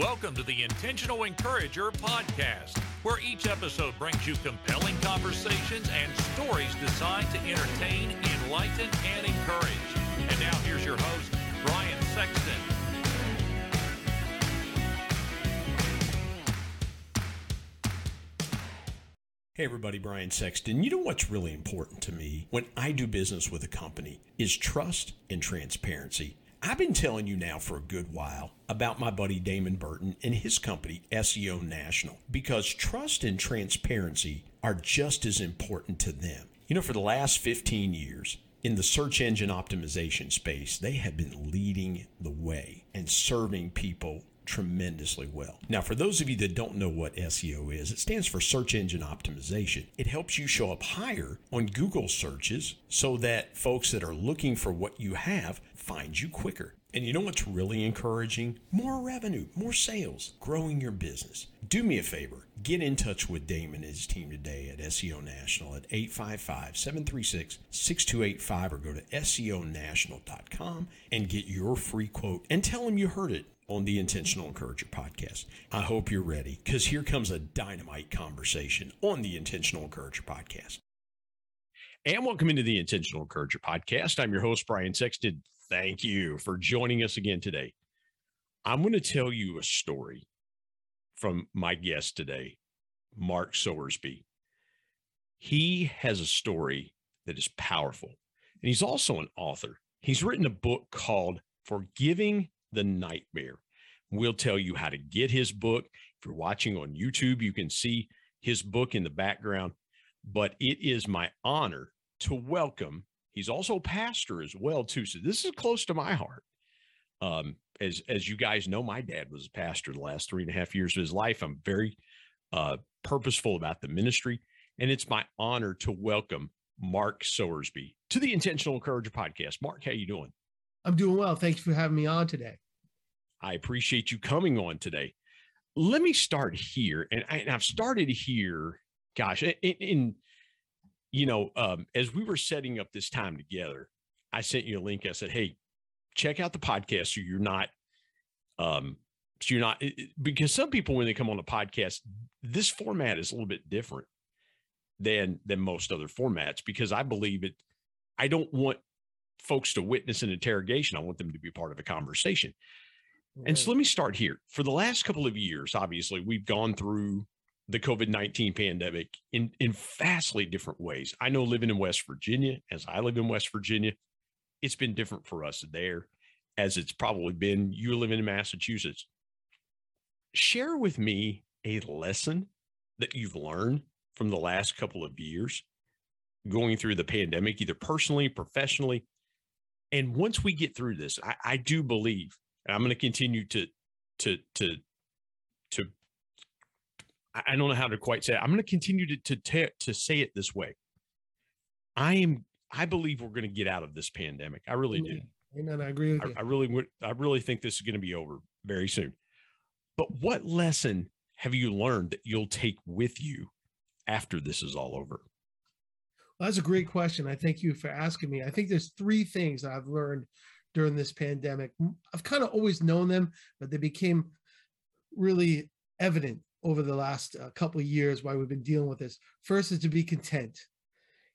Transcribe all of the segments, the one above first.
Welcome to the Intentional Encourager podcast, where each episode brings you compelling conversations and stories designed to entertain, enlighten, and encourage. And now here's your host, Brian Sexton. Hey everybody, Brian Sexton. You know what's really important to me when I do business with a company is trust and transparency. I've been telling you now for a good while about my buddy Damon Burton and his company, SEO National, because trust and transparency are just as important to them. You know, for the last 15 years, in the search engine optimization space, they have been leading the way and serving people tremendously well. Now, for those of you that don't know what SEO is, it stands for search engine optimization. It helps you show up higher on Google searches so that folks that are looking for what you have find you quicker. And you know what's really encouraging? More revenue, more sales, growing your business. Do me a favor, get in touch with Damon and his team today at SEO National at 855 736 6285 or go to SEOnational.com and get your free quote and tell them you heard it on the Intentional Encourager podcast. I hope you're ready because here comes a dynamite conversation on the Intentional Encourager podcast. And welcome into the Intentional Encourager podcast. I'm your host, Brian Sexton. Thank you for joining us again today. I'm going to tell you a story from my guest today, Mark Sowersby. He has a story that is powerful, and he's also an author. He's written a book called Forgiving the Nightmare. We'll tell you how to get his book. If you're watching on YouTube, you can see his book in the background. But it is my honor to welcome. He's also a pastor as well, too. So this is close to my heart. Um, as as you guys know, my dad was a pastor the last three and a half years of his life. I'm very uh, purposeful about the ministry, and it's my honor to welcome Mark Sowersby to the Intentional Encourager podcast. Mark, how you doing? I'm doing well. Thanks for having me on today. I appreciate you coming on today. Let me start here, and, I, have started here. Gosh, in, in you know, um, as we were setting up this time together, I sent you a link. I said, "Hey, check out the podcast so you're not, um, so you're not because some people when they come on a podcast, this format is a little bit different than than most other formats because I believe it. I don't want folks to witness an interrogation. I want them to be part of a conversation. Right. And so let me start here. For the last couple of years, obviously, we've gone through the COVID 19 pandemic in, in vastly different ways. I know living in West Virginia, as I live in West Virginia, it's been different for us there as it's probably been you living in Massachusetts. Share with me a lesson that you've learned from the last couple of years going through the pandemic, either personally, professionally, and once we get through this, I, I do believe, and I'm going to continue to to to to. I don't know how to quite say it. I'm going to continue to to te- to say it this way. I am. I believe we're going to get out of this pandemic. I really Amen. do. Amen. I agree with I, you. I really would. I really think this is going to be over very soon. But what lesson have you learned that you'll take with you after this is all over? Well, that's a great question. I thank you for asking me. I think there's three things I've learned during this pandemic. I've kind of always known them, but they became really evident over the last uh, couple of years while we've been dealing with this. First is to be content.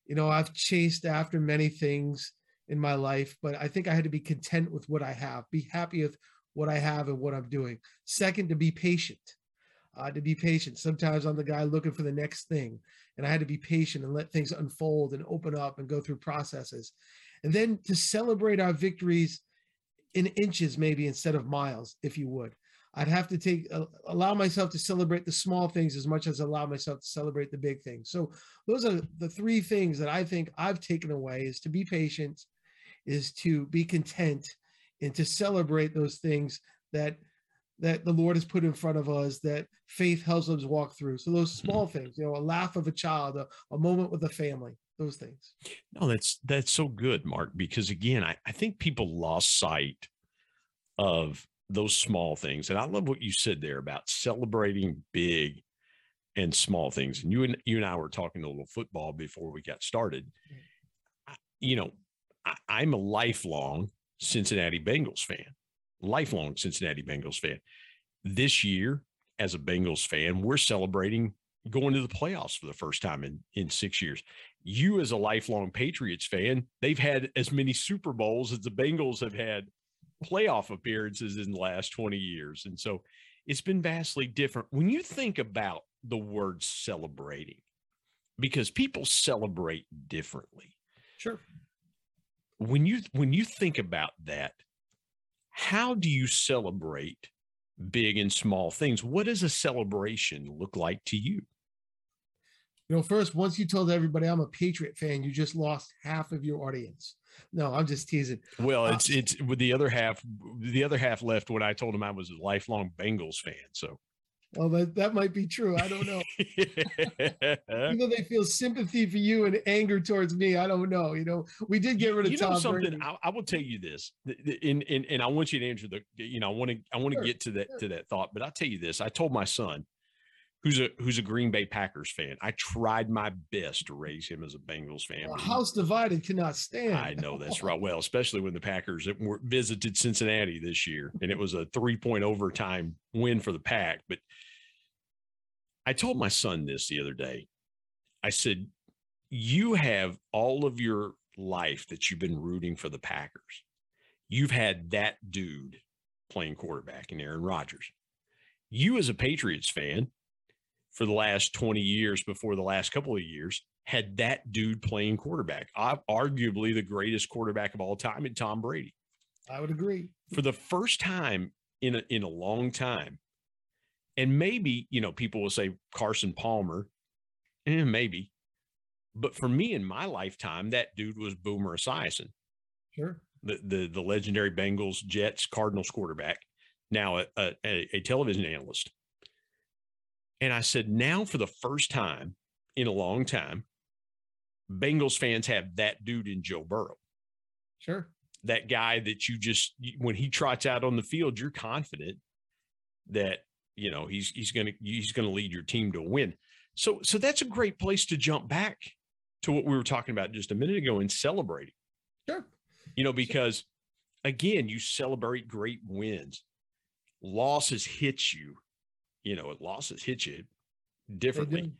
You know, I've chased after many things in my life, but I think I had to be content with what I have, be happy with what I have and what I'm doing. Second, to be patient uh, to be patient. Sometimes I'm the guy looking for the next thing, and I had to be patient and let things unfold and open up and go through processes. And then to celebrate our victories in inches, maybe instead of miles, if you would. I'd have to take uh, allow myself to celebrate the small things as much as allow myself to celebrate the big things. So those are the three things that I think I've taken away is to be patient, is to be content, and to celebrate those things that that the Lord has put in front of us that faith helps us walk through. So those mm-hmm. small things, you know, a laugh of a child, a, a moment with a family, those things. No, that's that's so good, Mark, because again, I, I think people lost sight of those small things. And I love what you said there about celebrating big and small things. And you and you and I were talking a little football before we got started. I, you know, I, I'm a lifelong Cincinnati Bengals fan lifelong Cincinnati Bengals fan. this year, as a Bengals fan, we're celebrating going to the playoffs for the first time in, in six years. You, as a lifelong Patriots fan, they've had as many Super Bowls as the Bengals have had playoff appearances in the last 20 years. And so it's been vastly different. When you think about the word celebrating, because people celebrate differently. Sure. When you when you think about that, how do you celebrate big and small things? What does a celebration look like to you? You know, first, once you told everybody I'm a Patriot fan, you just lost half of your audience. No, I'm just teasing. Well, uh, it's it's with the other half. The other half left when I told him I was a lifelong Bengals fan. So well, that, that might be true. I don't know. Even though they feel sympathy for you and anger towards me, I don't know. You know, we did get rid of you Tom know something. I, I, will tell you this, and, and and I want you to answer the. You know, I want to I want to sure. get to that to that thought, but I'll tell you this. I told my son, who's a who's a Green Bay Packers fan. I tried my best to raise him as a Bengals fan. A house divided cannot stand. I know that's right. Well, especially when the Packers visited Cincinnati this year, and it was a three point overtime win for the Pack. But I told my son this the other day. I said, You have all of your life that you've been rooting for the Packers. You've had that dude playing quarterback in Aaron Rodgers. You, as a Patriots fan, for the last 20 years before the last couple of years, had that dude playing quarterback. arguably the greatest quarterback of all time in Tom Brady. I would agree. For the first time in a, in a long time, and maybe, you know, people will say Carson Palmer, eh, maybe. But for me in my lifetime, that dude was Boomer Esiason. Sure. The, the, the legendary Bengals, Jets, Cardinals quarterback, now a, a, a television analyst. And I said, now for the first time in a long time, Bengals fans have that dude in Joe Burrow. Sure. That guy that you just, when he trots out on the field, you're confident that you know he's he's going to he's going to lead your team to a win. So so that's a great place to jump back to what we were talking about just a minute ago and celebrating. Sure. You know because again you celebrate great wins. Losses hit you. You know, losses hit you differently. They do.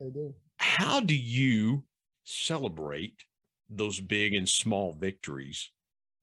They do. How do you celebrate those big and small victories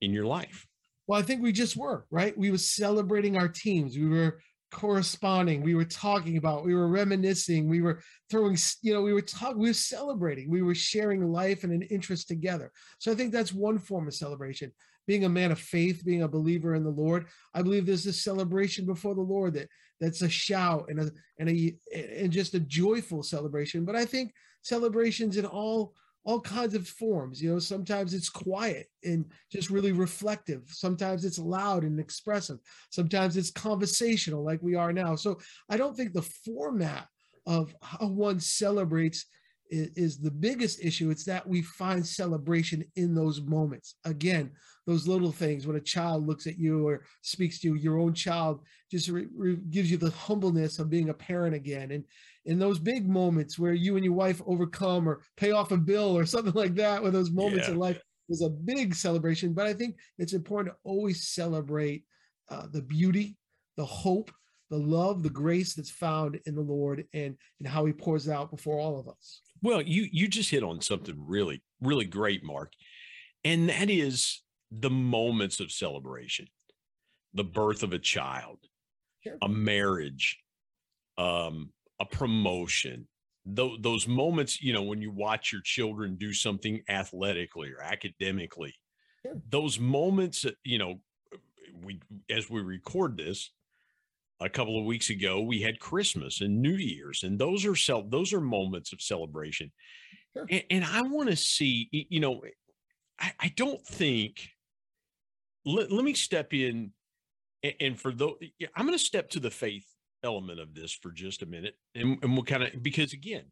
in your life? Well, I think we just were, right? We were celebrating our teams. We were corresponding we were talking about we were reminiscing we were throwing you know we were talking we were celebrating we were sharing life and an interest together so i think that's one form of celebration being a man of faith being a believer in the lord i believe there's a celebration before the lord that that's a shout and a and a and just a joyful celebration but i think celebrations in all all kinds of forms. You know, sometimes it's quiet and just really reflective. Sometimes it's loud and expressive. Sometimes it's conversational, like we are now. So I don't think the format of how one celebrates is, is the biggest issue. It's that we find celebration in those moments. Again, those little things when a child looks at you or speaks to you, your own child just re, re, gives you the humbleness of being a parent again. And in those big moments where you and your wife overcome or pay off a bill or something like that, where those moments yeah. in life is a big celebration. But I think it's important to always celebrate uh, the beauty, the hope, the love, the grace that's found in the Lord and, and how he pours out before all of us. Well, you you just hit on something really, really great, Mark. And that is the moments of celebration, the birth of a child, sure. a marriage, um, a promotion, Th- those moments, you know, when you watch your children do something athletically or academically, sure. those moments, you know, we as we record this, a couple of weeks ago we had christmas and new year's and those are self those are moments of celebration sure. and, and, i want to see you know I, I don't think let, let me step in and, and for those i'm going to step to the faith element of this for just a minute and, and we'll kind of because again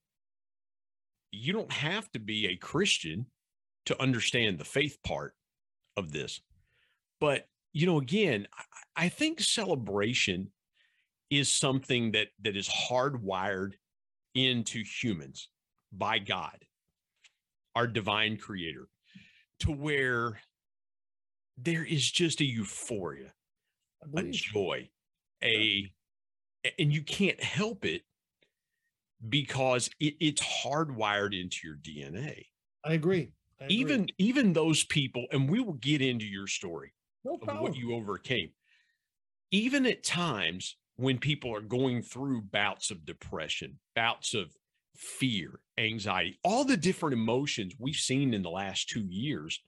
you don't have to be a christian to understand the faith part of this but you know again I, I think celebration is something that that is hardwired into humans by God, our divine creator, to where there is just a euphoria, a joy, a and you can't help it because it, it's hardwired into your DNA. I agree. I agree. Even even those people, and we will get into your story no of what you overcame. Even at times when people are going through bouts of depression, bouts of fear, anxiety, all the different emotions we've seen in the last two years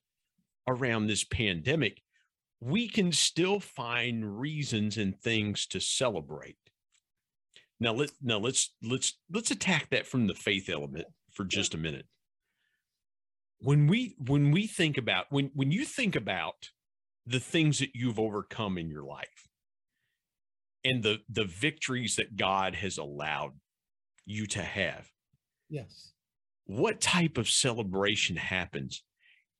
around this pandemic, we can still find reasons and things to celebrate. Now let now let's let's let's attack that from the faith element for just a minute. When we when we think about when when you think about the things that you've overcome in your life and the the victories that God has allowed you to have. Yes. What type of celebration happens?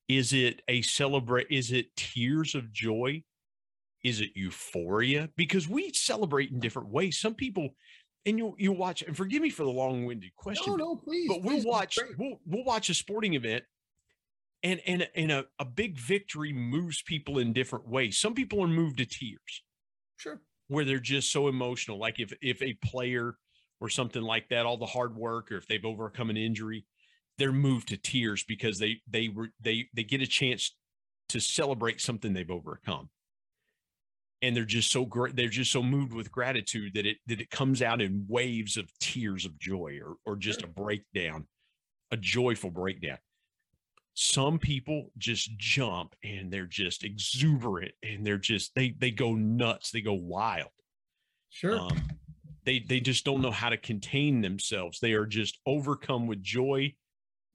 Is it a celebrate is it tears of joy? Is it euphoria? Because we celebrate in different ways. Some people and you you watch and forgive me for the long-winded question. No, no, please. but we'll watch we'll we'll watch a sporting event and and and a, a big victory moves people in different ways. Some people are moved to tears Sure. Where they're just so emotional. Like if if a player or something like that, all the hard work, or if they've overcome an injury, they're moved to tears because they they were they they get a chance to celebrate something they've overcome. And they're just so great, they're just so moved with gratitude that it that it comes out in waves of tears of joy or or just a breakdown, a joyful breakdown. Some people just jump and they're just exuberant and they're just they they go nuts, they go wild. Sure. Um, they they just don't know how to contain themselves. They are just overcome with joy.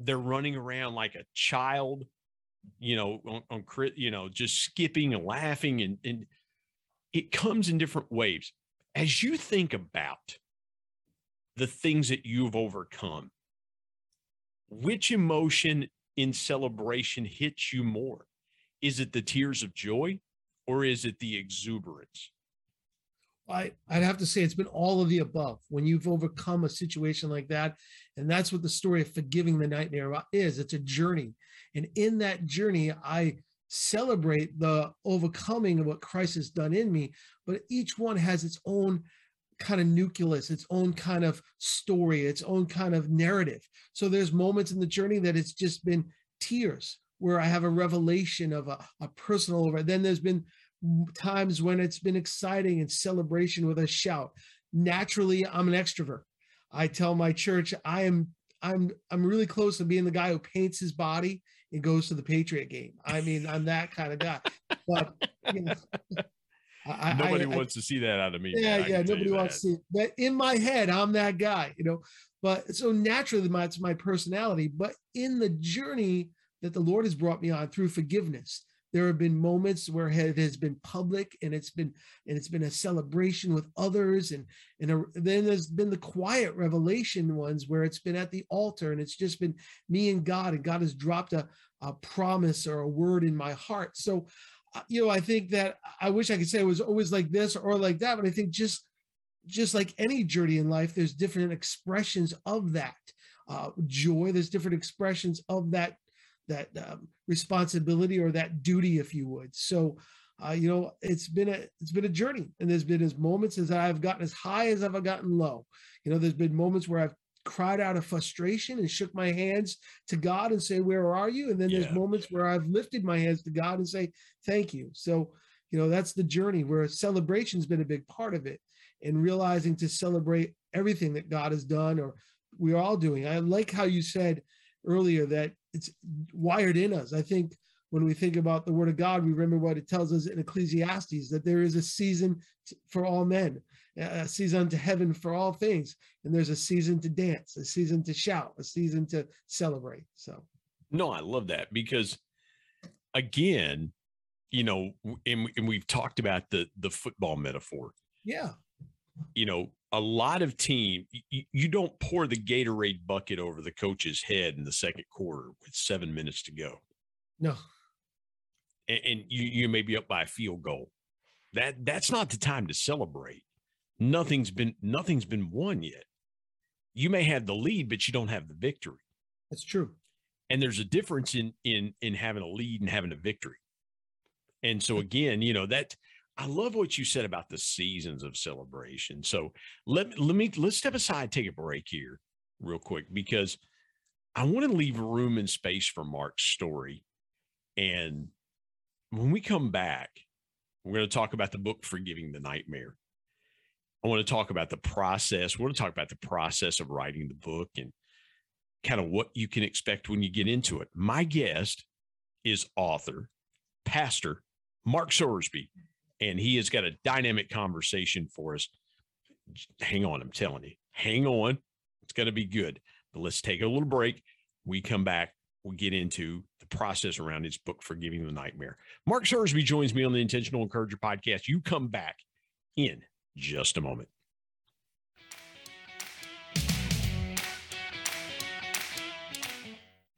They're running around like a child, you know, on, on crit, you know, just skipping and laughing, and and it comes in different waves. As you think about the things that you've overcome, which emotion in celebration hits you more? Is it the tears of joy, or is it the exuberance? I, I'd have to say it's been all of the above. When you've overcome a situation like that, and that's what the story of forgiving the nightmare is. It's a journey, and in that journey, I celebrate the overcoming of what Christ has done in me. But each one has its own kind of nucleus, its own kind of story, its own kind of narrative. So there's moments in the journey that it's just been tears, where I have a revelation of a, a personal. Then there's been times when it's been exciting and celebration with a shout. Naturally, I'm an extrovert. I tell my church I am I'm I'm really close to being the guy who paints his body and goes to the Patriot game. I mean, I'm that kind of guy. But you know, I, Nobody I, wants to see that out of me. yeah, I yeah. Nobody wants to see that in my head. I'm that guy, you know. But so naturally, my, it's my personality. But in the journey that the Lord has brought me on through forgiveness, there have been moments where it has been public and it's been and it's been a celebration with others, and and a, then there's been the quiet revelation ones where it's been at the altar and it's just been me and God, and God has dropped a a promise or a word in my heart. So you know, I think that I wish I could say it was always like this or like that, but I think just just like any journey in life, there's different expressions of that uh, joy. There's different expressions of that that um, responsibility or that duty, if you would. So, uh, you know, it's been a it's been a journey, and there's been as moments as I've gotten as high as I've gotten low. You know, there's been moments where I've cried out of frustration and shook my hands to God and say, "Where are you?" And then there's moments where I've lifted my hands to God and say, "Thank you." So, you know, that's the journey where celebration's been a big part of it, and realizing to celebrate everything that God has done or we're all doing. I like how you said earlier that it's wired in us. I think when we think about the word of God, we remember what it tells us in Ecclesiastes that there is a season for all men, a season to heaven for all things. And there's a season to dance, a season to shout, a season to celebrate. So, No, I love that because again, you know, and, and we've talked about the the football metaphor. yeah, You know, a lot of team you, you don't pour the Gatorade bucket over the coach's head in the second quarter with seven minutes to go, no, and, and you you may be up by a field goal. That that's not the time to celebrate. Nothing's been nothing's been won yet. You may have the lead, but you don't have the victory. that's true. and there's a difference in in in having a lead and having a victory and so again you know that I love what you said about the seasons of celebration. So let let me let's step aside, take a break here, real quick, because I want to leave room and space for Mark's story. And when we come back, we're going to talk about the book Forgiving the Nightmare. I want to talk about the process. We want to talk about the process of writing the book and kind of what you can expect when you get into it. My guest is author, pastor Mark Sowersby, and he has got a dynamic conversation for us. Hang on, I'm telling you, hang on. It's going to be good. But let's take a little break. We come back, we'll get into the process around his book, Forgiving the Nightmare. Mark Sowersby joins me on the Intentional Encourager podcast. You come back in just a moment.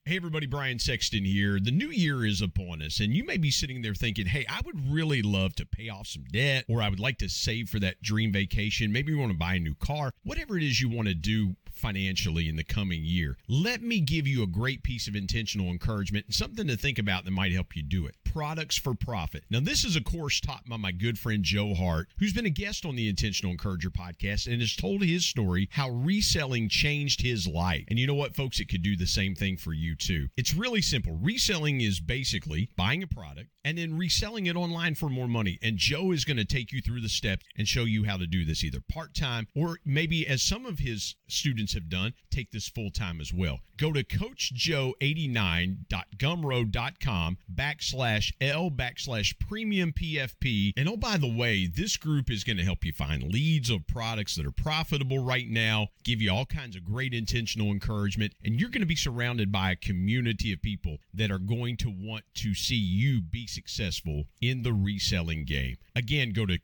Hey, everybody, Brian Sexton here. The new year is upon us, and you may be sitting there thinking, hey, I would really love to pay off some debt, or I would like to save for that dream vacation. Maybe you want to buy a new car, whatever it is you want to do financially in the coming year. Let me give you a great piece of intentional encouragement and something to think about that might help you do it. Products for Profit. Now, this is a course taught by my good friend Joe Hart, who's been a guest on the Intentional Encourager podcast and has told his story how reselling changed his life. And you know what, folks? It could do the same thing for you too. It's really simple. Reselling is basically buying a product and then reselling it online for more money. And Joe is going to take you through the steps and show you how to do this either part time or maybe as some of his students have done, take this full time as well. Go to coachjoe89.gumroad.com backslash L backslash premium PFP. And oh, by the way, this group is going to help you find leads of products that are profitable right now, give you all kinds of great intentional encouragement, and you're going to be surrounded by a community of people that are going to want to see you be successful in the reselling game. Again, go to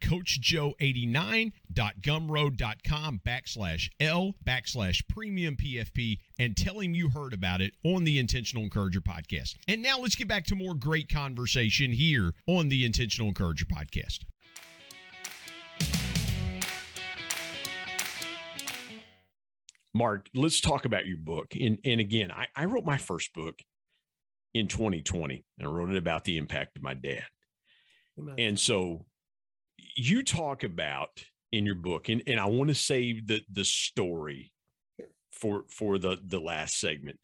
coachjoe89.gumroad.com backslash L backslash premium PFP and tell him you heard about it on the Intentional Encourager podcast. And now let's get back to more great conversation here on the Intentional Encourager podcast. Mark, let's talk about your book. And, and again, I, I wrote my first book in 2020 and I wrote it about the impact of my dad. Amen. And so you talk about in your book, and, and I want to save the the story for for the the last segment.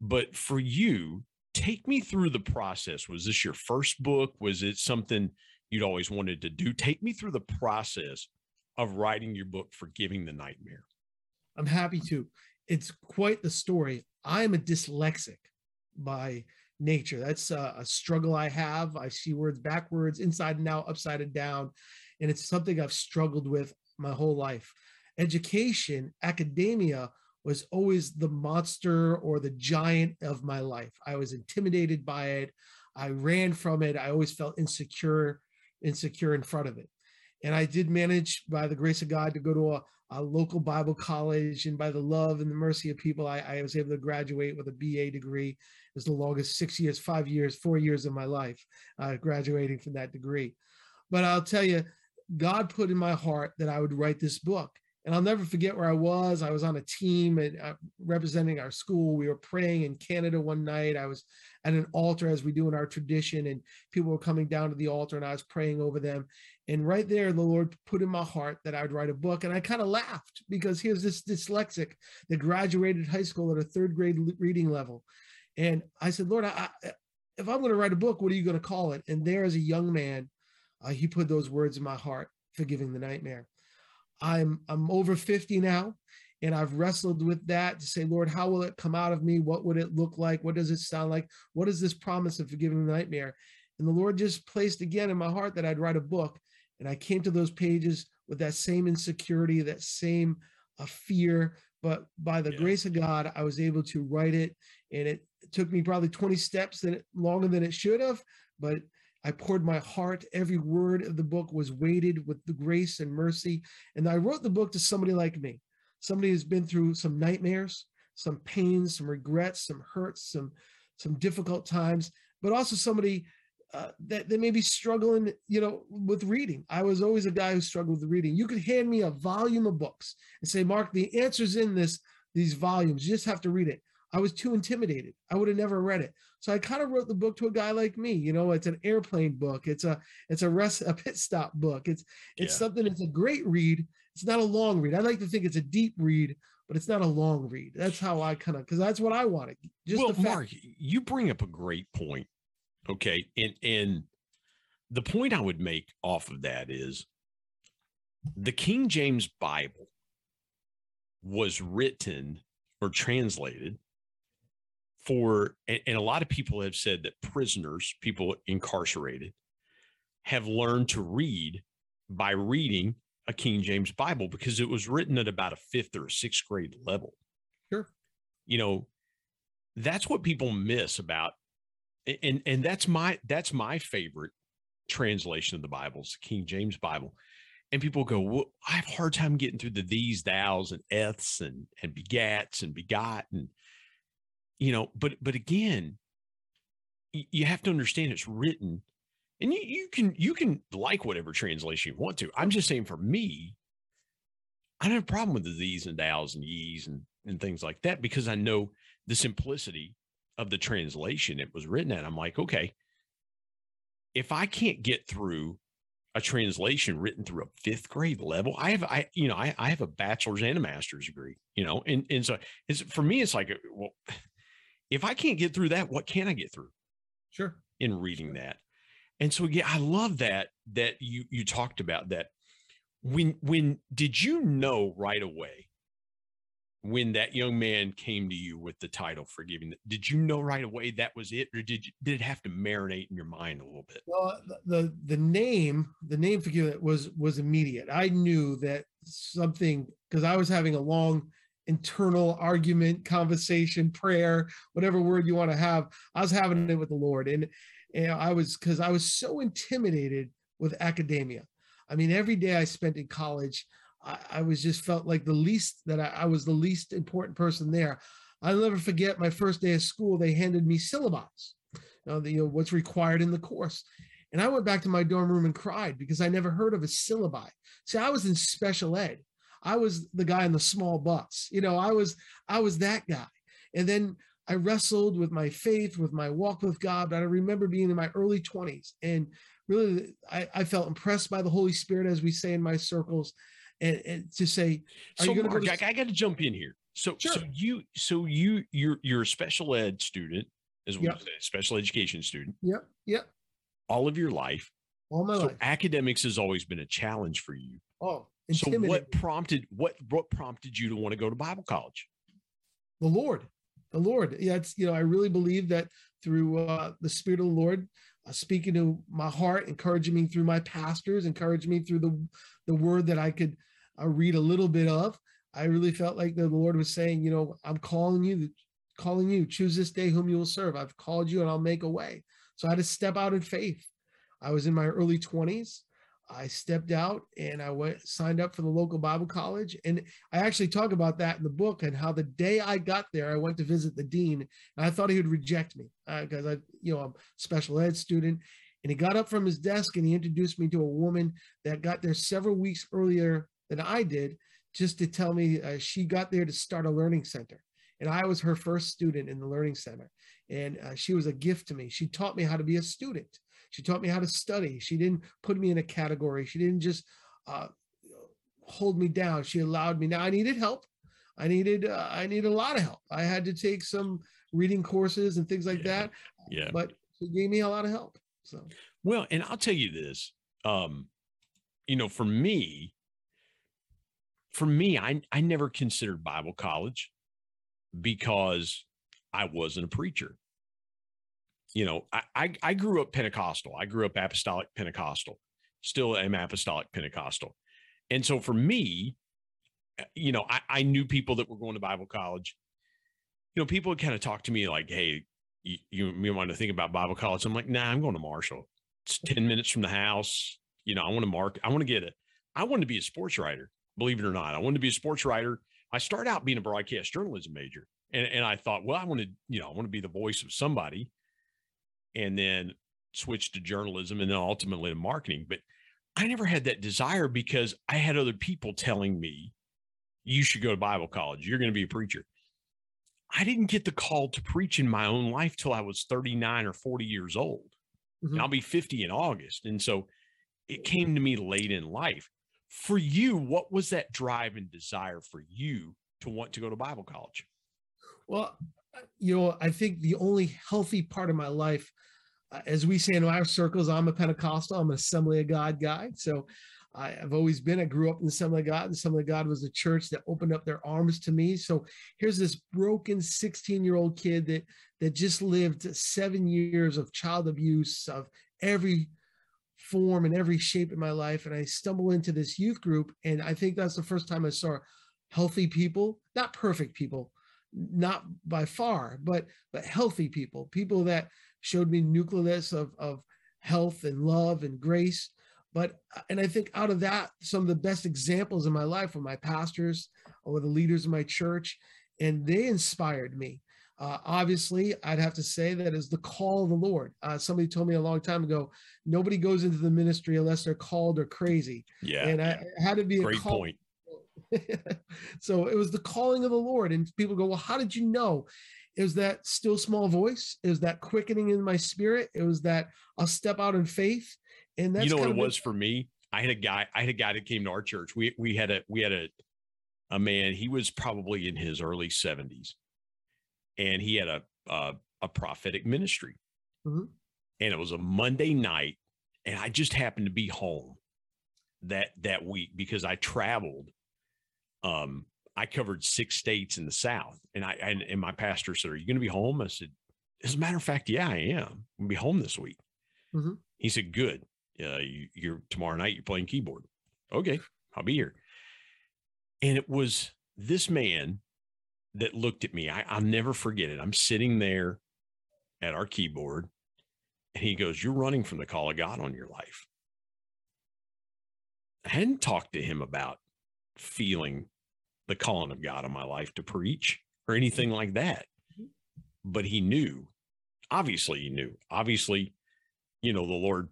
But for you, take me through the process. Was this your first book? Was it something you'd always wanted to do? Take me through the process of writing your book, Forgiving the Nightmare. I'm happy to. It's quite the story. I am a dyslexic by nature. That's a, a, struggle I have. I see words backwards, inside and out, upside and down. And it's something I've struggled with my whole life. Education, academia was always the monster or the giant of my life. I was intimidated by it. I ran from it. I always felt insecure, insecure in front of it. And I did manage, by the grace of God, to go to a, a local Bible college. And by the love and the mercy of people, I, I, was able to graduate with a BA degree. It was the longest six years, five years, four years of my life, uh, graduating from that degree. But I'll tell you, God put in my heart that I would write this book. And I'll never forget where I was. I was on a team uh, representing our school. We were praying in Canada one night. I was at an altar as we do in our tradition, and people were coming down to the altar, and I was praying over them. And right there, the Lord put in my heart that I would write a book. And I kind of laughed because here's this dyslexic that graduated high school at a third grade reading level. And I said, Lord, I, I, if I'm going to write a book, what are you going to call it? And there, as a young man, uh, he put those words in my heart, forgiving the nightmare. I'm I'm over 50 now, and I've wrestled with that to say, Lord, how will it come out of me? What would it look like? What does it sound like? What is this promise of forgiving the nightmare? And the Lord just placed again in my heart that I'd write a book. And I came to those pages with that same insecurity, that same uh, fear. But by the yeah. grace of God, I was able to write it. And it took me probably 20 steps that it, longer than it should have. But I poured my heart. Every word of the book was weighted with the grace and mercy. And I wrote the book to somebody like me, somebody who's been through some nightmares, some pains, some regrets, some hurts, some some difficult times, but also somebody uh, that, that may be struggling, you know, with reading. I was always a guy who struggled with reading. You could hand me a volume of books and say, Mark, the answer's in this, these volumes. You just have to read it. I was too intimidated. I would have never read it. So I kind of wrote the book to a guy like me. You know, it's an airplane book. It's a it's a rest a pit stop book. It's it's yeah. something. It's a great read. It's not a long read. I like to think it's a deep read, but it's not a long read. That's how I kind of because that's what I wanted. Just well, Mark, you bring up a great point. Okay, and and the point I would make off of that is the King James Bible was written or translated for, and, and a lot of people have said that prisoners, people incarcerated, have learned to read by reading a King James Bible because it was written at about a fifth or a sixth grade level. Sure. You know, that's what people miss about and and that's my that's my favorite translation of the Bible, it's the King James Bible and people go, well, I have a hard time getting through the these, thous, and eths, and and begats and begot, and you know, but but again, you have to understand it's written, and you, you can you can like whatever translation you want to. I'm just saying for me, I don't have a problem with the these and thous and ye's and and things like that because I know the simplicity of the translation it was written at. I'm like, okay, if I can't get through a translation written through a fifth grade level. I have, I, you know, I, I have a bachelor's and a master's degree, you know, and, and so it's for me, it's like, well, if I can't get through that, what can I get through? Sure. In reading that. And so, yeah, I love that, that you, you talked about that. When, when did you know right away when that young man came to you with the title forgiving did you know right away that was it or did you did it have to marinate in your mind a little bit well the the name the name forgive was was immediate i knew that something because i was having a long internal argument conversation prayer whatever word you want to have i was having it with the lord and and i was because i was so intimidated with academia i mean every day i spent in college I, I was just felt like the least that I, I, was the least important person there. I'll never forget my first day of school. They handed me syllabi, you know, the, you know, what's required in the course. And I went back to my dorm room and cried because I never heard of a syllabi. See, I was in special ed. I was the guy in the small bus. You know, I was I was that guy. And then I wrestled with my faith, with my walk with God. But I remember being in my early 20s and really I, I felt impressed by the Holy Spirit, as we say in my circles and, and to say, Are so Mark, to- I, I got to jump in here. So, sure. so you, so you, you're, you're a special ed student, as we yep. say, special education student. Yep. Yep. All of your life. All my so life. Academics has always been a challenge for you. Oh, so what prompted what what prompted you to want to go to Bible college? The Lord, the Lord. Yeah, it's you know I really believe that through uh, the Spirit of the Lord uh, speaking to my heart, encouraging me through my pastors, encouraging me through the the Word that I could I read a little bit of. I really felt like the Lord was saying, you know, I'm calling you, calling you, choose this day whom you will serve. I've called you and I'll make a way. So I had to step out in faith. I was in my early 20s. I stepped out and I went signed up for the local Bible college. And I actually talk about that in the book and how the day I got there, I went to visit the dean and I thought he would reject me because uh, I, you know, I'm a special ed student. And he got up from his desk and he introduced me to a woman that got there several weeks earlier than I did just to tell me uh, she got there to start a learning center. And I was her first student in the learning center. And uh, she was a gift to me. She taught me how to be a student. She taught me how to study. She didn't put me in a category. She didn't just uh, hold me down. She allowed me. Now I needed help. I needed uh, I needed a lot of help. I had to take some reading courses and things like yeah. that. Yeah. But she gave me a lot of help. So well, and I'll tell you this. Um, you know, for me, for me, I, I never considered Bible college because I wasn't a preacher. You know, I, I, I grew up Pentecostal. I grew up apostolic Pentecostal, still am apostolic Pentecostal. And so for me, uh, you know, I, I knew people that were going to Bible college. You know, people would kind of talk to me like, hey, you, you, want to think about Bible college? I'm like, nah, I'm going to Marshall. It's 10 minutes from the house. You know, I want to mark, I want to get it. I want to be a sports writer believe it or not. I wanted to be a sports writer. I started out being a broadcast journalism major. And, and I thought, well, I want to, you know, I want to be the voice of somebody. And then switched to journalism and then ultimately to marketing. But I never had that desire because I had other people telling me, you should go to Bible college. You're going to be a preacher. I didn't get the call to preach in my own life till I was 39 or 40 years old. Mm-hmm. I'll be 50 in August. And so it came to me late in life. For you, what was that drive and desire for you to want to go to Bible college? Well, you know, I think the only healthy part of my life, uh, as we say in our circles, I'm a Pentecostal, I'm an Assembly of God guy. So I, have always been. I grew up in the Assembly of God. The Assembly of God was a church that opened up their arms to me. So here's this broken 16 year old kid that that just lived seven years of child abuse of every form and every shape in my life. And I stumble into this youth group, and I think that's the first time I saw healthy people, not perfect people, not by far, but but healthy people, people that showed me nucleus of of health and love and grace. But uh, and i think out of that some of the best examples in my life were my pastors or the leaders of my church and they inspired me. Uh, obviously i'd have to say that is the call of the lord. Uh, somebody told me a long time ago nobody goes into the ministry unless they're called or crazy. Yeah. And i had to be a great call- point so it was the calling of the lord and people go well how did you know was that still small voice was that quickening in my spirit it was that i'll step out in faith and that's you know what it was for me. I had a guy. I had a guy that came to our church. We we had a we had a a man. He was probably in his early seventies, and he had a a, a prophetic ministry. Mm-hmm. And it was a Monday night, and I just happened to be home that that week because I traveled. Um, I covered six states in the South, and I and, and my pastor said, "Are you going to be home?" I said, "As a matter of fact, yeah, I am. I'm going to be home this week." Mm-hmm. He said, "Good." uh, you, you're tomorrow night you're playing keyboard okay i'll be here and it was this man that looked at me I, i'll never forget it i'm sitting there at our keyboard and he goes you're running from the call of god on your life i hadn't talked to him about feeling the calling of god on my life to preach or anything like that. Mm-hmm. but he knew obviously he knew. Obviously you know the lord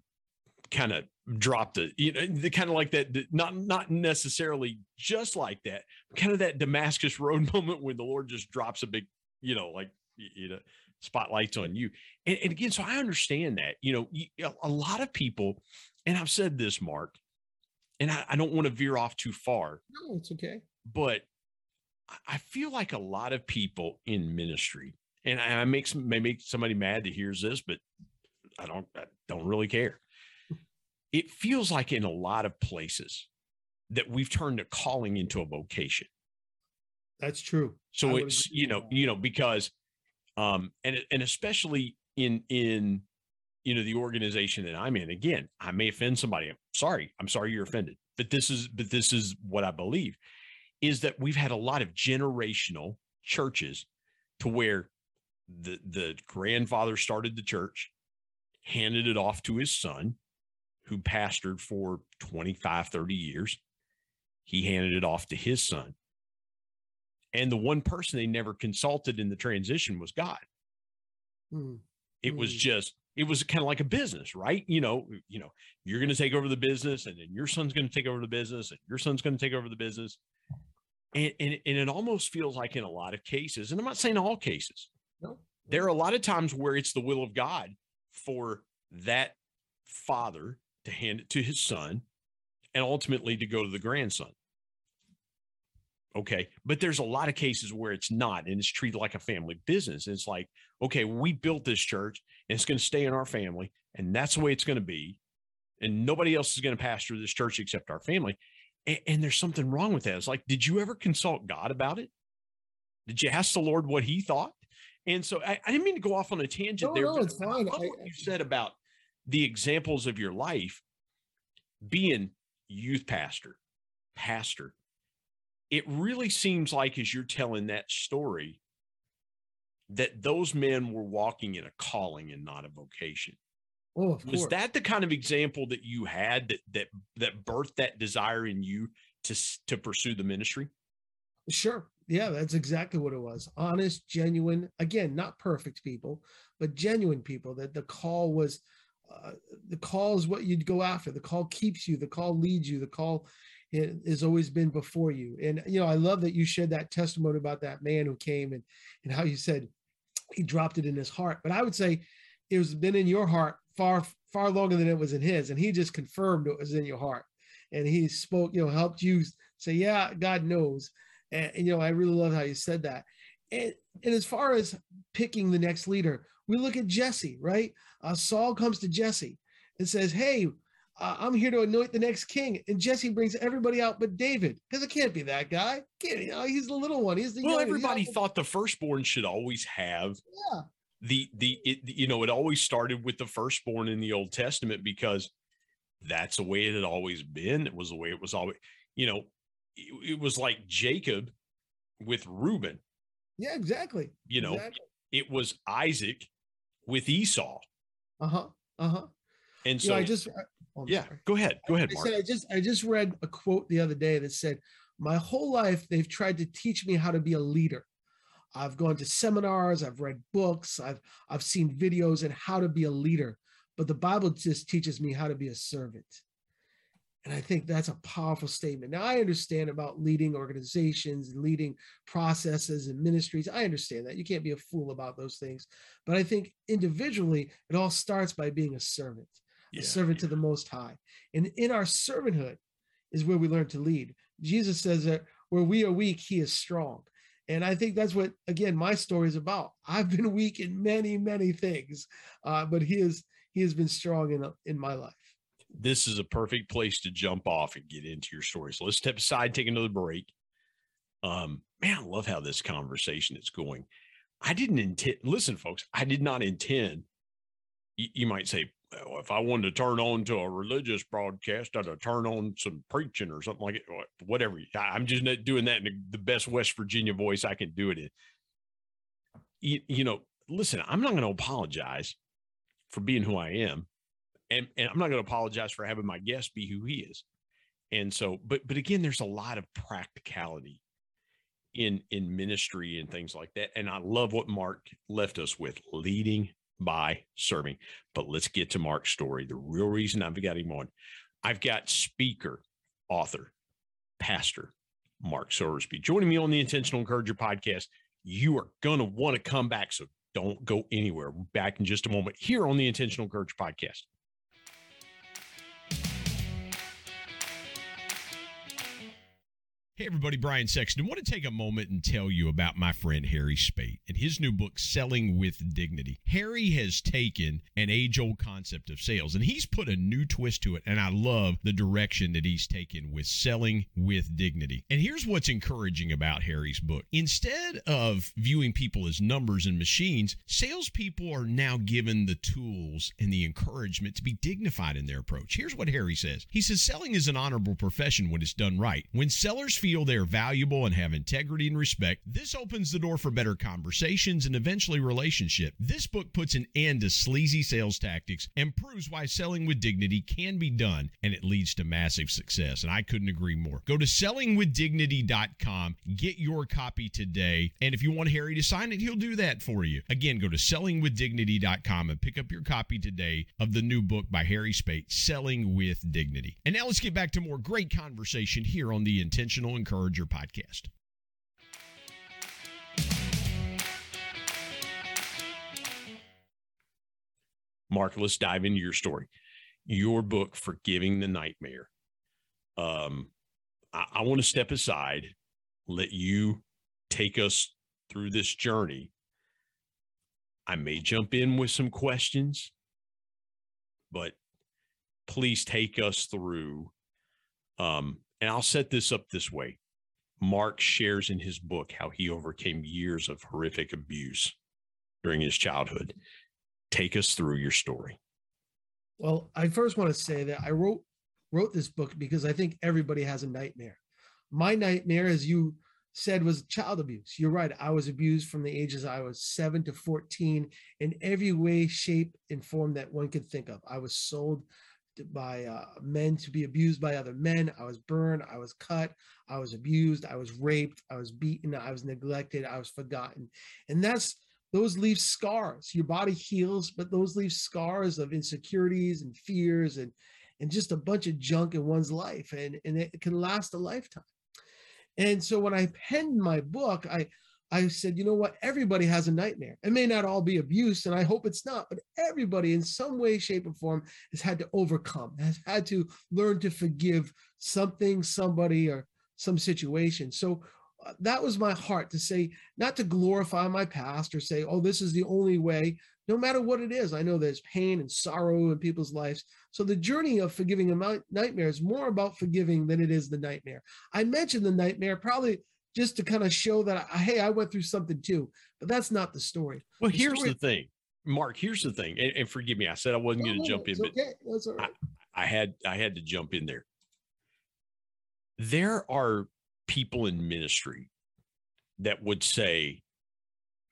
kind of dropped it you know the kind of like that not not necessarily just like that kind of that damascus road moment when the lord just drops a big you know like you know spotlights on you. And, and again so i understand that you know a lot of people and i've said this mark and i, I don't want to veer off too far no it's okay but i feel like a lot of people in ministry and i make some may make somebody mad that hears this but i don't I don't really care it feels like in a lot of places that we've turned a calling into a vocation. That's true. So it's you know you know because um and and especially in in you know the organization that I'm in again I may offend somebody I'm sorry I'm sorry you're offended but this is but this is what I believe is that we've had a lot of generational churches to where the the grandfather started the church handed it off to his son who pastored for 25, 30 years. He handed it off to his son. And the one person they never consulted in the transition was God. Mm. It mm. was hmm. just, it was kind of like a business, right? You know, you know, you're going to take over the business and then your son's going to take over the business and your son's going to take over the business. And, and, and it almost feels like in a lot of cases, and I'm not saying all cases, no. there are a lot of times where it's the will of God for that father to hand it to his son and ultimately to go to the grandson. Okay. But there's a lot of cases where it's not and it's treated like a family business. it's like, okay, we built this church and it's going to stay in our family and that's the way it's going to be. And nobody else is going to pastor this church except our family. And, and there's something wrong with that. It's like, did you ever consult God about it? Did you ask the Lord what he thought? And so I, I didn't mean to go off on a tangent no, there. No, it's fine. I, you said about the examples of your life being youth pastor, pastor, it really seems like as you're telling that story that those men were walking in a calling and not a vocation. Oh, was course. that the kind of example that you had that that that birthed that desire in you to to pursue the ministry? Sure. Yeah, that's exactly what it was. Honest, genuine, again, not perfect people, but genuine people that the call was uh, the call is what you'd go after. The call keeps you. The call leads you. The call has always been before you. And you know, I love that you shared that testimony about that man who came and and how you said he dropped it in his heart. But I would say it was been in your heart far far longer than it was in his, and he just confirmed it was in your heart. And he spoke, you know, helped you say, "Yeah, God knows." And, and you know, I really love how you said that. And, and as far as picking the next leader, we look at Jesse, right? Uh, Saul comes to Jesse and says, Hey, uh, I'm here to anoint the next king. And Jesse brings everybody out but David because it can't be that guy. Can't, you know, he's the little one. He's the well, everybody thought the firstborn should always have yeah. the, the, it, you know, it always started with the firstborn in the Old Testament because that's the way it had always been. It was the way it was always, you know, it, it was like Jacob with Reuben. Yeah, exactly. You know, exactly. it was Isaac with Esau. Uh huh. Uh huh. And so you know, I just uh, oh, yeah, sorry. go ahead. Go ahead, I Mark. Said, I just I just read a quote the other day that said, "My whole life they've tried to teach me how to be a leader. I've gone to seminars, I've read books, I've I've seen videos on how to be a leader, but the Bible just teaches me how to be a servant." And I think that's a powerful statement. Now, I understand about leading organizations, leading processes and ministries. I understand that. You can't be a fool about those things. But I think individually, it all starts by being a servant, yeah, a servant yeah. to the Most High. And in our servanthood is where we learn to lead. Jesus says that where we are weak, he is strong. And I think that's what, again, my story is about. I've been weak in many, many things, uh, but he is he has been strong in in my life this is a perfect place to jump off and get into your story. So let's step aside, take another break. Um, man, I love how this conversation is going. I didn't intend, listen, folks, I did not intend. You, you might say, if I wanted to turn on to a religious broadcast, I'd turn on some preaching or something like it, whatever. I'm just not doing that in the best West Virginia voice I can do it in. You, you know, listen, I'm not going to apologize for being who I am and, and I'm not going to apologize for having my guest be who he is. And so, but but again, there's a lot of practicality in in ministry and things like that. And I love what Mark left us with leading by serving. But let's get to Mark's story. The real reason I've got him on, I've got speaker, author, pastor Mark Sowersby joining me on the Intentional Encourager podcast. You are going to want to come back. So don't go anywhere. We're back in just a moment here on the Intentional Encourager podcast. Hey, everybody, Brian Sexton. I want to take a moment and tell you about my friend Harry Spaight and his new book, Selling with Dignity. Harry has taken an age old concept of sales and he's put a new twist to it. And I love the direction that he's taken with selling with dignity. And here's what's encouraging about Harry's book instead of viewing people as numbers and machines, salespeople are now given the tools and the encouragement to be dignified in their approach. Here's what Harry says He says, Selling is an honorable profession when it's done right. When sellers feel they're valuable and have integrity and respect, this opens the door for better conversations and eventually relationship. This book puts an end to sleazy sales tactics and proves why selling with dignity can be done and it leads to massive success. And I couldn't agree more. Go to sellingwithdignity.com, get your copy today. And if you want Harry to sign it, he'll do that for you. Again, go to sellingwithdignity.com and pick up your copy today of the new book by Harry Spaight, Selling with Dignity. And now let's get back to more great conversation here on the Intentional Encourager podcast. Mark, let's dive into your story. Your book, Forgiving the Nightmare. Um, I, I want to step aside, let you take us through this journey. I may jump in with some questions, but please take us through um, and I'll set this up this way. Mark shares in his book how he overcame years of horrific abuse during his childhood. Take us through your story. Well, I first want to say that I wrote wrote this book because I think everybody has a nightmare. My nightmare, as you said, was child abuse. You're right. I was abused from the ages I was seven to 14 in every way, shape, and form that one could think of. I was sold by uh, men to be abused by other men. I was burned. I was cut. I was abused. I was raped. I was beaten. I was neglected. I was forgotten. And that's those leave scars. Your body heals, but those leave scars of insecurities and fears and and just a bunch of junk in one's life and, and it can last a lifetime. And so when I penned my book, I I said, you know what? Everybody has a nightmare. It may not all be abuse, and I hope it's not, but everybody in some way, shape, or form has had to overcome, has had to learn to forgive something, somebody, or some situation. So uh, that was my heart to say, not to glorify my past or say, oh, this is the only way. No matter what it is, I know there's pain and sorrow in people's lives. So the journey of forgiving a nightmare is more about forgiving than it is the nightmare. I mentioned the nightmare probably just to kind of show that hey, I went through something too. But that's not the story. Well, the here's story, the thing, Mark. Here's the thing, and, and forgive me, I said I wasn't going to jump in, but okay. that's all right. I, I had I had to jump in there. There are people in ministry that would say,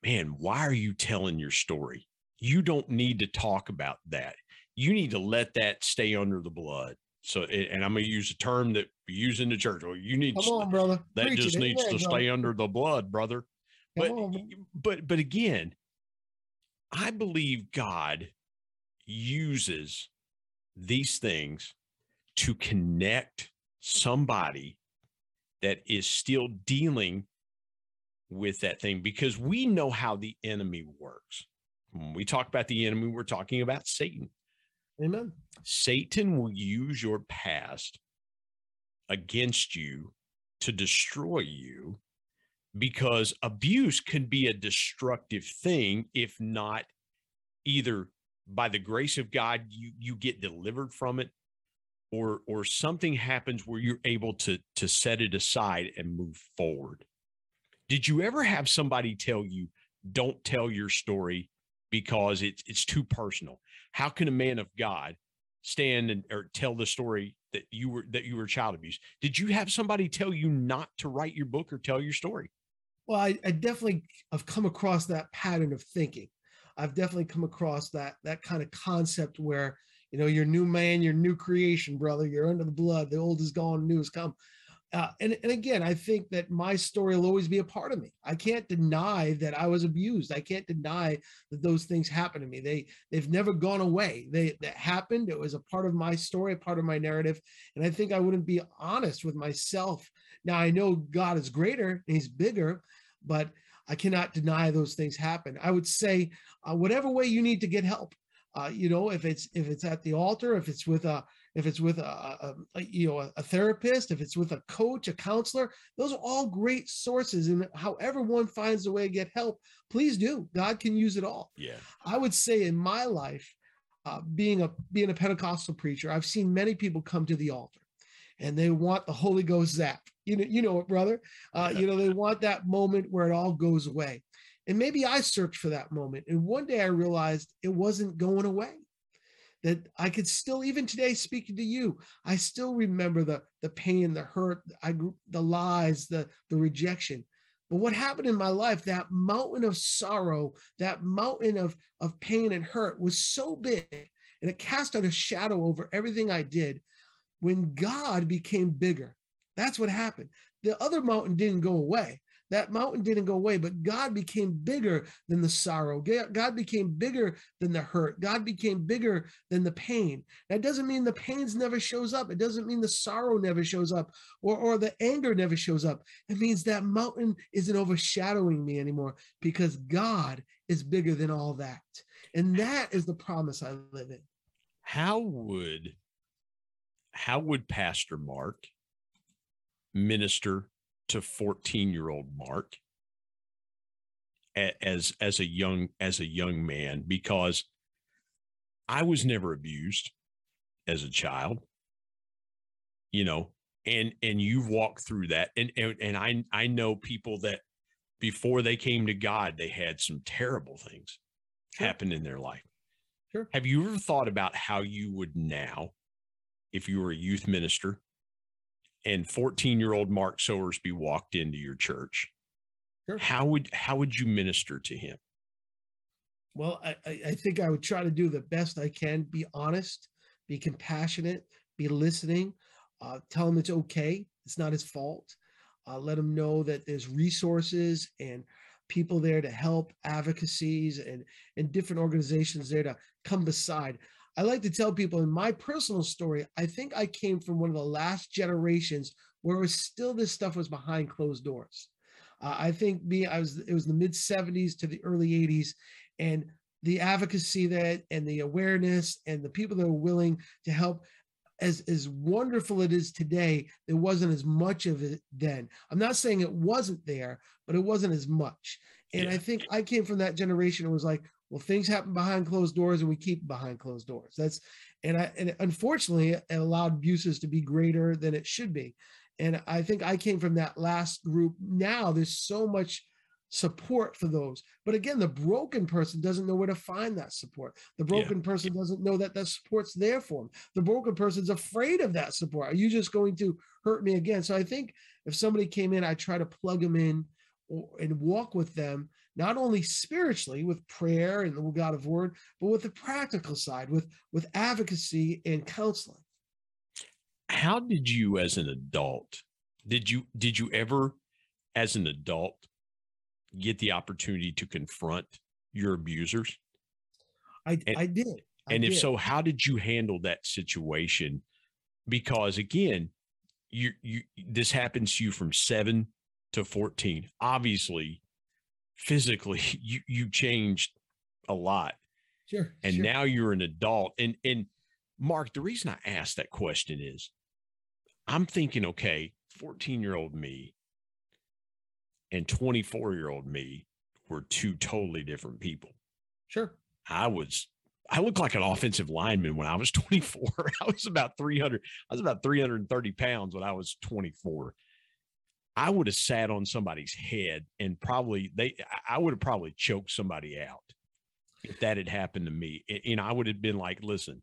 "Man, why are you telling your story? You don't need to talk about that. You need to let that stay under the blood." So, and I'm going to use a term that we use in the church. Well, you need Come on, brother. That Preach just it. needs Amen, to brother. stay under the blood, brother. But, on, but, but again, I believe God uses these things to connect somebody that is still dealing with that thing because we know how the enemy works. When we talk about the enemy, we're talking about Satan. Amen. Satan will use your past against you to destroy you because abuse can be a destructive thing if not either by the grace of God you you get delivered from it or or something happens where you're able to to set it aside and move forward. Did you ever have somebody tell you don't tell your story because it's it's too personal? How can a man of God stand and or tell the story that you were that you were child abuse? Did you have somebody tell you not to write your book or tell your story? Well, I, I definitely have come across that pattern of thinking. I've definitely come across that that kind of concept where you know you're new man, you're new creation, brother. You're under the blood. The old is gone, new has come. Uh, and, and again, I think that my story will always be a part of me. I can't deny that I was abused. I can't deny that those things happened to me. They they've never gone away. They that happened. It was a part of my story, a part of my narrative. And I think I wouldn't be honest with myself. Now I know God is greater and He's bigger, but I cannot deny those things happen. I would say, uh, whatever way you need to get help, uh, you know, if it's if it's at the altar, if it's with a if it's with a, a, a you know a, a, therapist, if it's with a coach, a counselor, those are all great sources. And however one finds a way to get help, please do. God can use it all. Yeah, I would say in my life, uh, being a being a Pentecostal preacher, I've seen many people come to the altar, and they want the Holy Ghost zap. You know, you know it, brother. Uh, you know, they want that moment where it all goes away. And maybe I searched for that moment. And one day I realized it wasn't going away. That I could still, even today, speaking to you, I still remember the the pain, the hurt, I the lies, the the rejection. But what happened in my life, that mountain of sorrow, that mountain of, of pain and hurt was so big, and it cast out a shadow over everything I did. When God became bigger, that's what happened. The other mountain didn't go away. That mountain didn't go away, but God became bigger than the sorrow. God became bigger than the hurt. God became bigger than the pain. That doesn't mean the pains never shows up. It doesn't mean the sorrow never shows up or, or the anger never shows up. It means that mountain isn't overshadowing me anymore because God is bigger than all that. And that is the promise I live in. How would how would Pastor Mark minister to 14 year old Mark as as a young as a young man because I was never abused as a child you know and and you've walked through that and and, and I I know people that before they came to God they had some terrible things Sure. happen in their life Sure. have you ever thought about how you would now if you were a youth minister and 14 year old Mark Sowersby walked into your church, Sure. how would how would you minister to him? Well, I, I think I would try to do the best I can, be honest, be compassionate, be listening, uh, tell him it's okay. It's not his fault. Uh, let him know that there's resources and people there to help, advocacies and and different organizations there to come beside. I like to tell people in my personal story, I think I came from one of the last generations where it was still this stuff was behind closed doors. Uh, I think me, I was it was the mid 70s to the early 80s, and the advocacy that and the awareness and the people that were willing to help as as wonderful it is today there wasn't as much of it then i'm not saying it wasn't there but it wasn't as much and yeah. i think i came from that generation it was like well things happen behind closed doors and we keep behind closed doors that's and i and unfortunately it allowed abuses to be greater than it should be and i think i came from that last group now there's so much support for those. But again, the broken person doesn't know where to find that support. The broken yeah. person doesn't know that that support's there for them. The broken person's afraid of that support. Are you just going to hurt me again? So I think if somebody came in, I try to plug them in or, and walk with them, not only spiritually with prayer and the God of Word, but with the practical side, with with advocacy and counseling. How did you, as an adult, did you did you ever, as an adult, get the opportunity to confront your abusers? I, and, I did. I and if did. so, how did you handle that situation? Because again, you you this happens to you from seven to 14. Obviously, physically, you you changed a lot. Sure. And sure. now you're an adult. And and Mark, the reason I asked that question is I'm thinking, okay, 14 year old me and 24 year old me were two totally different people. Sure. I was, I looked like an offensive lineman when I was 24. I was about 300, I was about 330 pounds when I was 24. I would have sat on somebody's head and probably they, I would have probably choked somebody out if that had happened to me. You know, I would have been like, listen,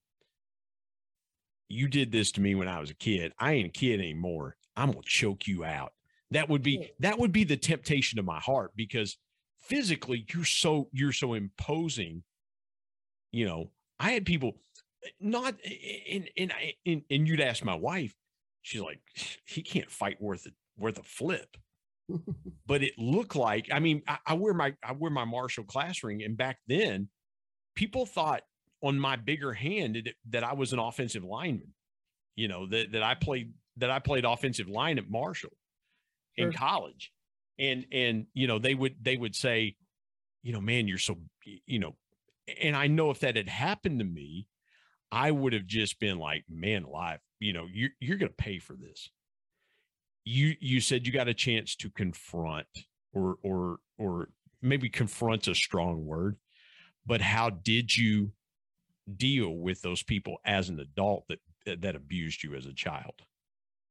you did this to me when I was a kid. I ain't a kid anymore. I'm going to choke you out. That would be that would be the temptation of my heart because physically you're so you're so imposing. You know, I had people eh, not eh, eh, and and and, and you'd ask my wife, she's like, he can't fight worth a worth a flip. but it looked like I mean I, I wear my I wear my Marshall class ring, and back then people thought on my bigger hand that, that I was an offensive lineman. You know that that I played that I played offensive line at Marshall sure. in college and and you know they would they would say you know man you're so you know and i know if that had happened to me i would have just been like man alive you know you're, you're going to pay for this you you said you got a chance to confront or or or maybe confront's a strong word but how did you deal with those people as an adult that that abused you as a child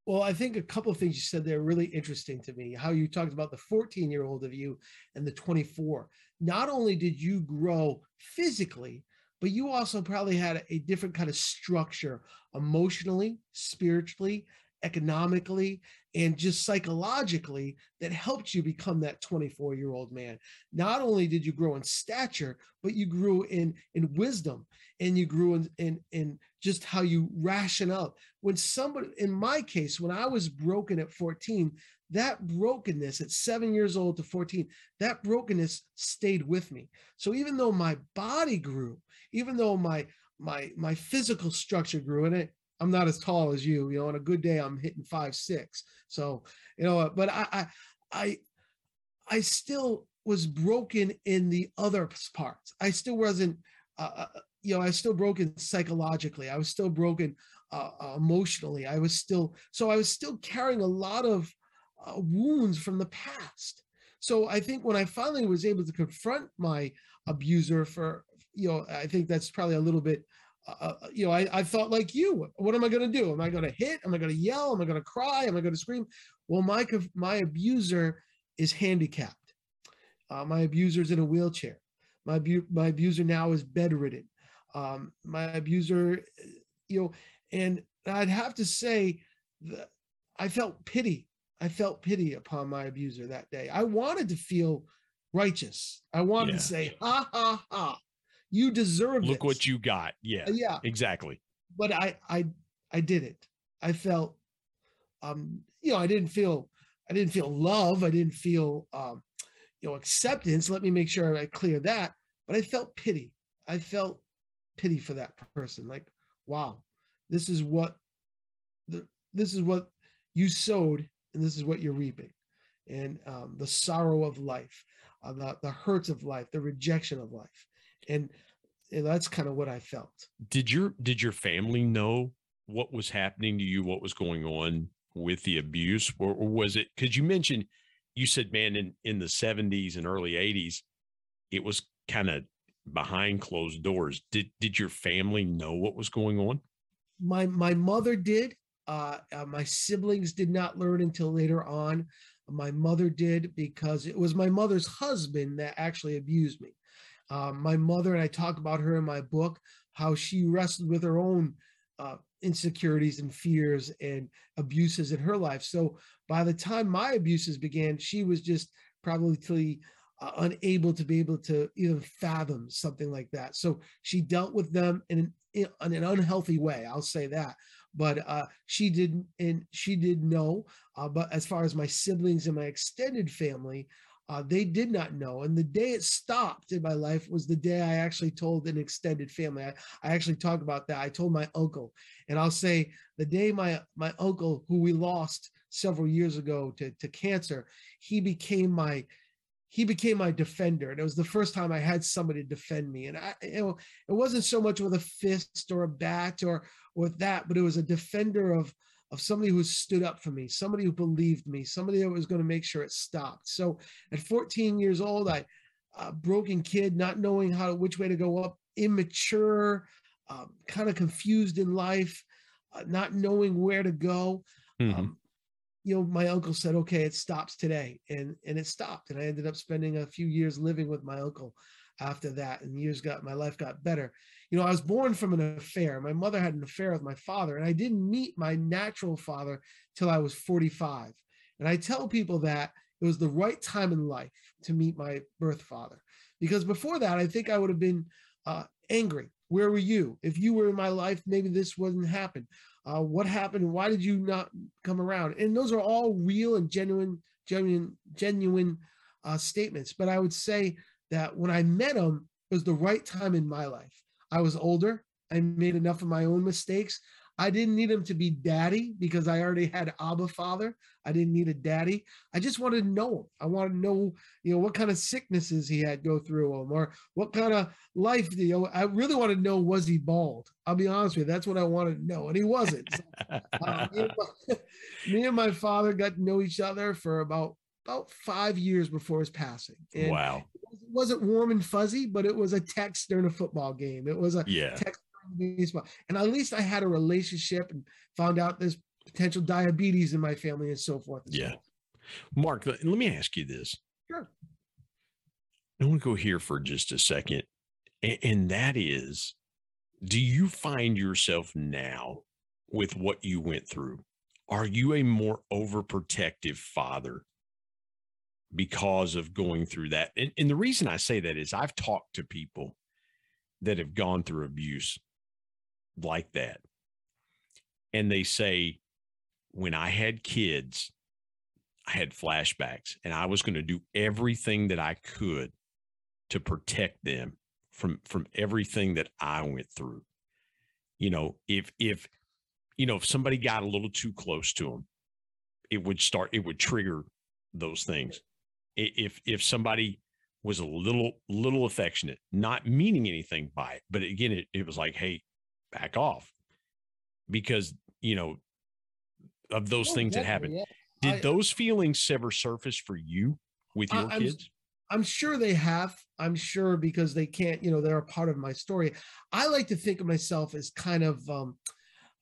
well, I think a couple of things you said there are really interesting to me. How you talked about the 14 year old of you and the 24. Not only did you grow physically, but you also probably had a different kind of structure emotionally, spiritually, economically, and just psychologically that helped you become that 24 year old man. Not only did you grow in stature, but you grew in in wisdom and you grew in in, in just how you ration up. When somebody, in my case, when I was broken at 14, that brokenness at seven years old to 14, that brokenness stayed with me. So even though my body grew, even though my my my physical structure grew, and it I'm not as tall as you. You know, on a good day, I'm hitting five six. So you know, but I I I, I still was broken in the other parts. I still wasn't. Uh, uh, you know, I was still broken psychologically. I was still broken uh, uh, emotionally. I was still so I was still carrying a lot of uh, wounds from the past. So I think when I finally was able to confront my abuser for, you know, I think that's probably a little bit uh, uh, you know, I, I thought like you. What am I going to do? Am I going to hit? Am I going to yell? Am I going to cry? Am I going to scream? Well, my my abuser is handicapped. Uh, my abuser is in a wheelchair. My abu- my abuser now is bedridden. Um, my abuser, you know, and I'd have to say that I felt pity. I felt pity upon my abuser that day. I wanted to feel righteous. I wanted yeah. to say, ha ha ha you deserve Look this. what you got. Yeah. Uh, yeah. Exactly. But I I I did it. I felt um you know, I didn't feel I didn't feel love, I didn't feel um you know acceptance. Let me make sure I clear that, but I felt pity. I felt pity for that person. Like, wow, this is what the this is what you sowed, and this is what you're reaping, and um, the sorrow of life, uh, the the hurts of life, the rejection of life, and, and that's kind of what I felt. Did your did your family know what was happening to you? What was going on with the abuse, or, or was it because you mentioned you said, man, in in the 70s and early 80s, it was kind of behind closed doors. Did did your family know what was going on? My my mother did. Uh, uh, my siblings did not learn until later on. My mother did because it was my mother's husband that actually abused me. Uh, my mother and I talk about her in my book how she wrestled with her own uh, insecurities and fears and abuses in her life. So by the time my abuses began, she was just probably uh, unable to be able to even fathom something like that. So she dealt with them in an, in an unhealthy way. I'll say that. But uh, she didn't, and she did know. Uh, but as far as my siblings and my extended family, uh, they did not know. And the day it stopped in my life was the day I actually told an extended family. I, I actually talked about that. I told my uncle, and I'll say the day my my uncle, who we lost several years ago to, to cancer, he became my he became my defender. And it was the first time I had somebody defend me. And I, you know, it wasn't so much with a fist or a bat or or that, but it was a defender of of somebody who stood up for me, somebody who believed me, somebody that was going to make sure it stopped. So at 14 years old, I a broken kid, not knowing how to, which way to go up, immature, um, kind of confused in life, uh, not knowing where to go. Mm-hmm. Um, you know, my uncle said, "Okay, it stops today," and and it stopped. And I ended up spending a few years living with my uncle after that, and years got my life got better you know, I was born from an affair. My mother had an affair with my father, and I didn't meet my natural father till I was 45. And I tell people that it was the right time in life to meet my birth father, because before that, I think I would have been uh, angry. Where were you? If you were in my life, maybe this wouldn't happen. Uh, what happened? Why did you not come around? And those are all real and genuine, genuine, genuine uh, statements. But I would say that when I met him, it was the right time in my life. I was older. I made enough of my own mistakes. I didn't need him to be daddy because I already had Abba father. I didn't need a daddy. I just wanted to know him. I wanted to know, you know, what kind of sicknesses he had go through him or what kind of life, you know, I really want to know, was he bald? I'll be honest with you. That's what I wanted to know. And he wasn't. So, uh, me, and my, me, and my, father got to know each other for about, about five years before his passing. And wow wasn't warm and fuzzy, but it was a text during a football game. It was a yeah. text baseball. And at least I had a relationship and found out there's potential diabetes in my family and so forth. And yeah. So Mark, let me ask you this. Sure. I want to go here for just a second. And that is, do you find yourself now with what you went through? Are you a more overprotective father because of going through that. And, and the reason I say that is I've talked to people that have gone through abuse like that. And they say, when I had kids, I had flashbacks and I was going to do everything that I could to protect them from from everything that I went through. You know, if if you know, if somebody got a little too close to them, it would start it would trigger those things if if somebody was a little little affectionate, not meaning anything by it, but again, it, it was like, hey, back off, because you know of those oh, things that happened. Yeah. Did I, those feelings ever surface for you with your I'm, kids? I'm sure they have. I'm sure because they can't, you know, they're a part of my story. I like to think of myself as kind of um,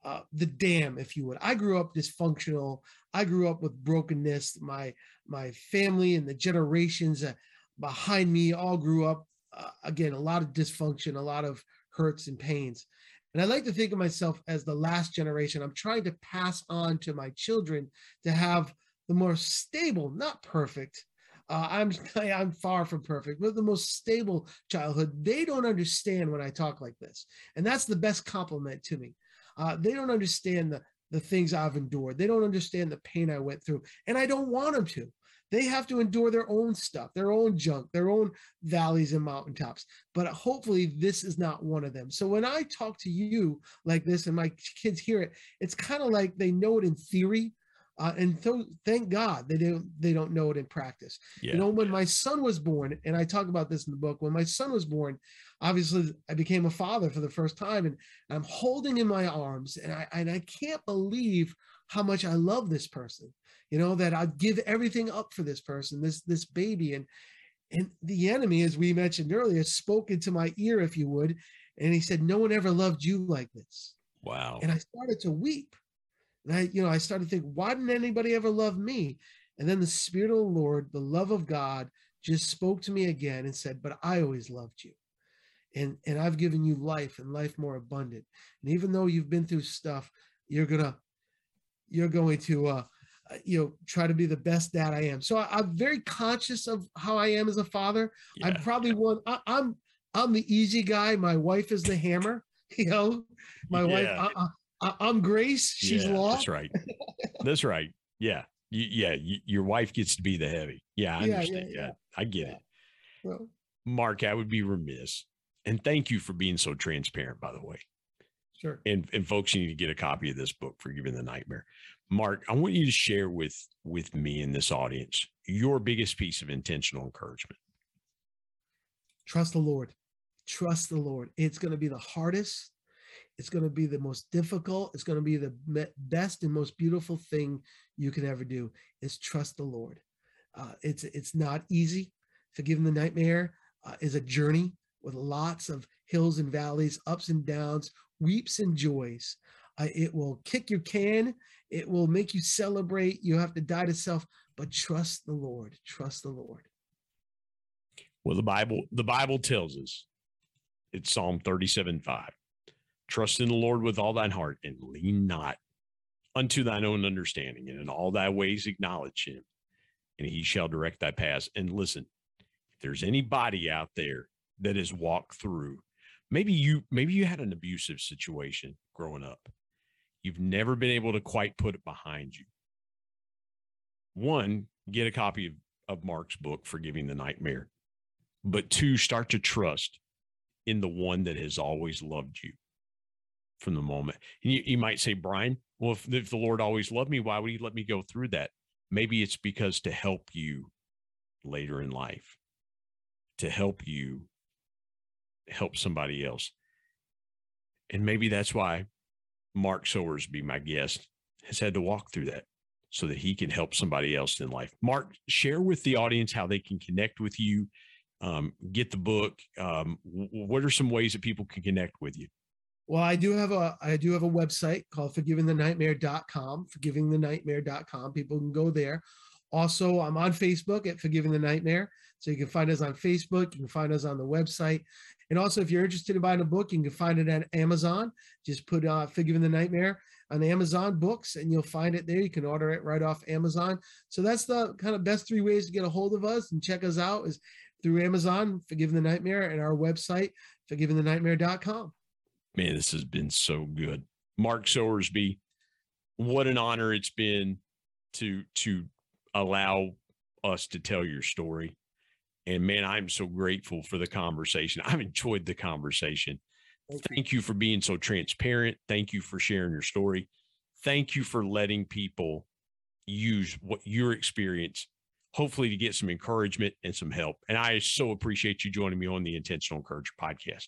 uh, the dam, if you would. I grew up dysfunctional. I grew up with brokenness. My my family and the generations uh, behind me all grew up uh, again a lot of dysfunction, a lot of hurts and pains. And I like to think of myself as the last generation. I'm trying to pass on to my children to have the more stable, not perfect. Uh, I'm I'm far from perfect, but the most stable childhood. They don't understand when I talk like this, and that's the best compliment to me. Uh, they don't understand the the things I've endured. They don't understand the pain I went through, and I don't want them to they have to endure their own stuff, their own junk, their own valleys and mountaintops. But hopefully, this is not one of them. So when I talk to you like this and my kids hear it, it's kind of like they know it in theory. Uh, and th- thank God they don't they don't know it in practice. Yeah. You know, when my son was born, and I talk about this in the book, when my son was born, obviously I became a father for the first time, and I'm holding in my arms, and I and I can't believe how much I love this person. You know that i'd give everything up for this person this this baby. And and the enemy as we mentioned earlier spoke into my ear if you would and he said no one ever loved you like this. Wow. And i started to weep and i you know i started to think why didn't anybody ever love me? And then the spirit of the lord the love of god just spoke to me again and said but i always loved you and and i've given you life and life more abundant. And even though you've been through stuff you're gonna you're going to uh uh, you know try to be the best dad i am. So I, am very conscious of how i am as a father. Yeah. i'm probably one I, am I'm, I'm the easy guy. My wife is the hammer you know? My yeah. wife I, am grace she's yeah, law that's right that's right yeah you, yeah you, your wife gets to be the heavy yeah i understand yeah, i get it well, mark i would be remiss and thank you for being so transparent by the way Sure. And and folks, you need to get a copy of this book, Forgiving the Nightmare. Mark, I want you to share with with me and this audience your biggest piece of intentional encouragement. Trust the Lord. Trust the Lord. It's going to be the hardest. It's going to be the most difficult. It's going to be the best and most beautiful thing you can ever do is trust the Lord. Uh, it's it's not easy. Forgiving the nightmare uh, is a journey with lots of hills and valleys, ups and downs, weeps and joys. Uh, it will kick your can it will make you celebrate. You have to die to self, but trust the Lord. Trust the Lord. Well, the Bible, the Bible tells us it's Psalm 37 5. Trust in the Lord with all thine heart and lean not unto thine own understanding, and in all thy ways acknowledge him, and he shall direct thy paths. And listen, if there's anybody out there that has walked through, maybe you maybe you had an abusive situation growing up you've never been able to quite put it behind you. One, get a copy of, of Mark's book, Forgiving the Nightmare. But two, start to trust in the one that has always loved you from the moment. And you, you might say, Brian, well, if, if the Lord always loved me, why would he let me go through that? Maybe it's because to help you later in life, to help you help somebody else. And maybe that's why Mark Sowersby, my guest, has had to walk through that so that he can help somebody else in life. Mark, share with the audience how they can connect with you, um, get the book. Um, what are some ways that people can connect with you? Well, I do have a I do have a website called forgivingthenightmare.com, forgivingthenightmare.com. People can go there. Also, I'm on Facebook at Forgiving the Nightmare. So you can find us on Facebook. You can find us on the website. And also, if you're interested in buying a book, you can find it at Amazon. Just put uh, Forgiving the Nightmare on Amazon Books, and you'll find it there. You can order it right off Amazon. So that's the kind of best three ways to get a hold of us and check us out is through Amazon, Forgiving the Nightmare, and our website, forgivingthenightmare.com. Man, this has been so good. Mark Sowersby, what an honor it's been to to allow us to tell your story. And man, I'm so grateful for the conversation. I've enjoyed the conversation. Thank, Thank you. you for being so transparent. Thank you for sharing your story. Thank you for letting people use what your experience, hopefully to get some encouragement and some help. And I so appreciate you joining me on the Intentional Encourager podcast.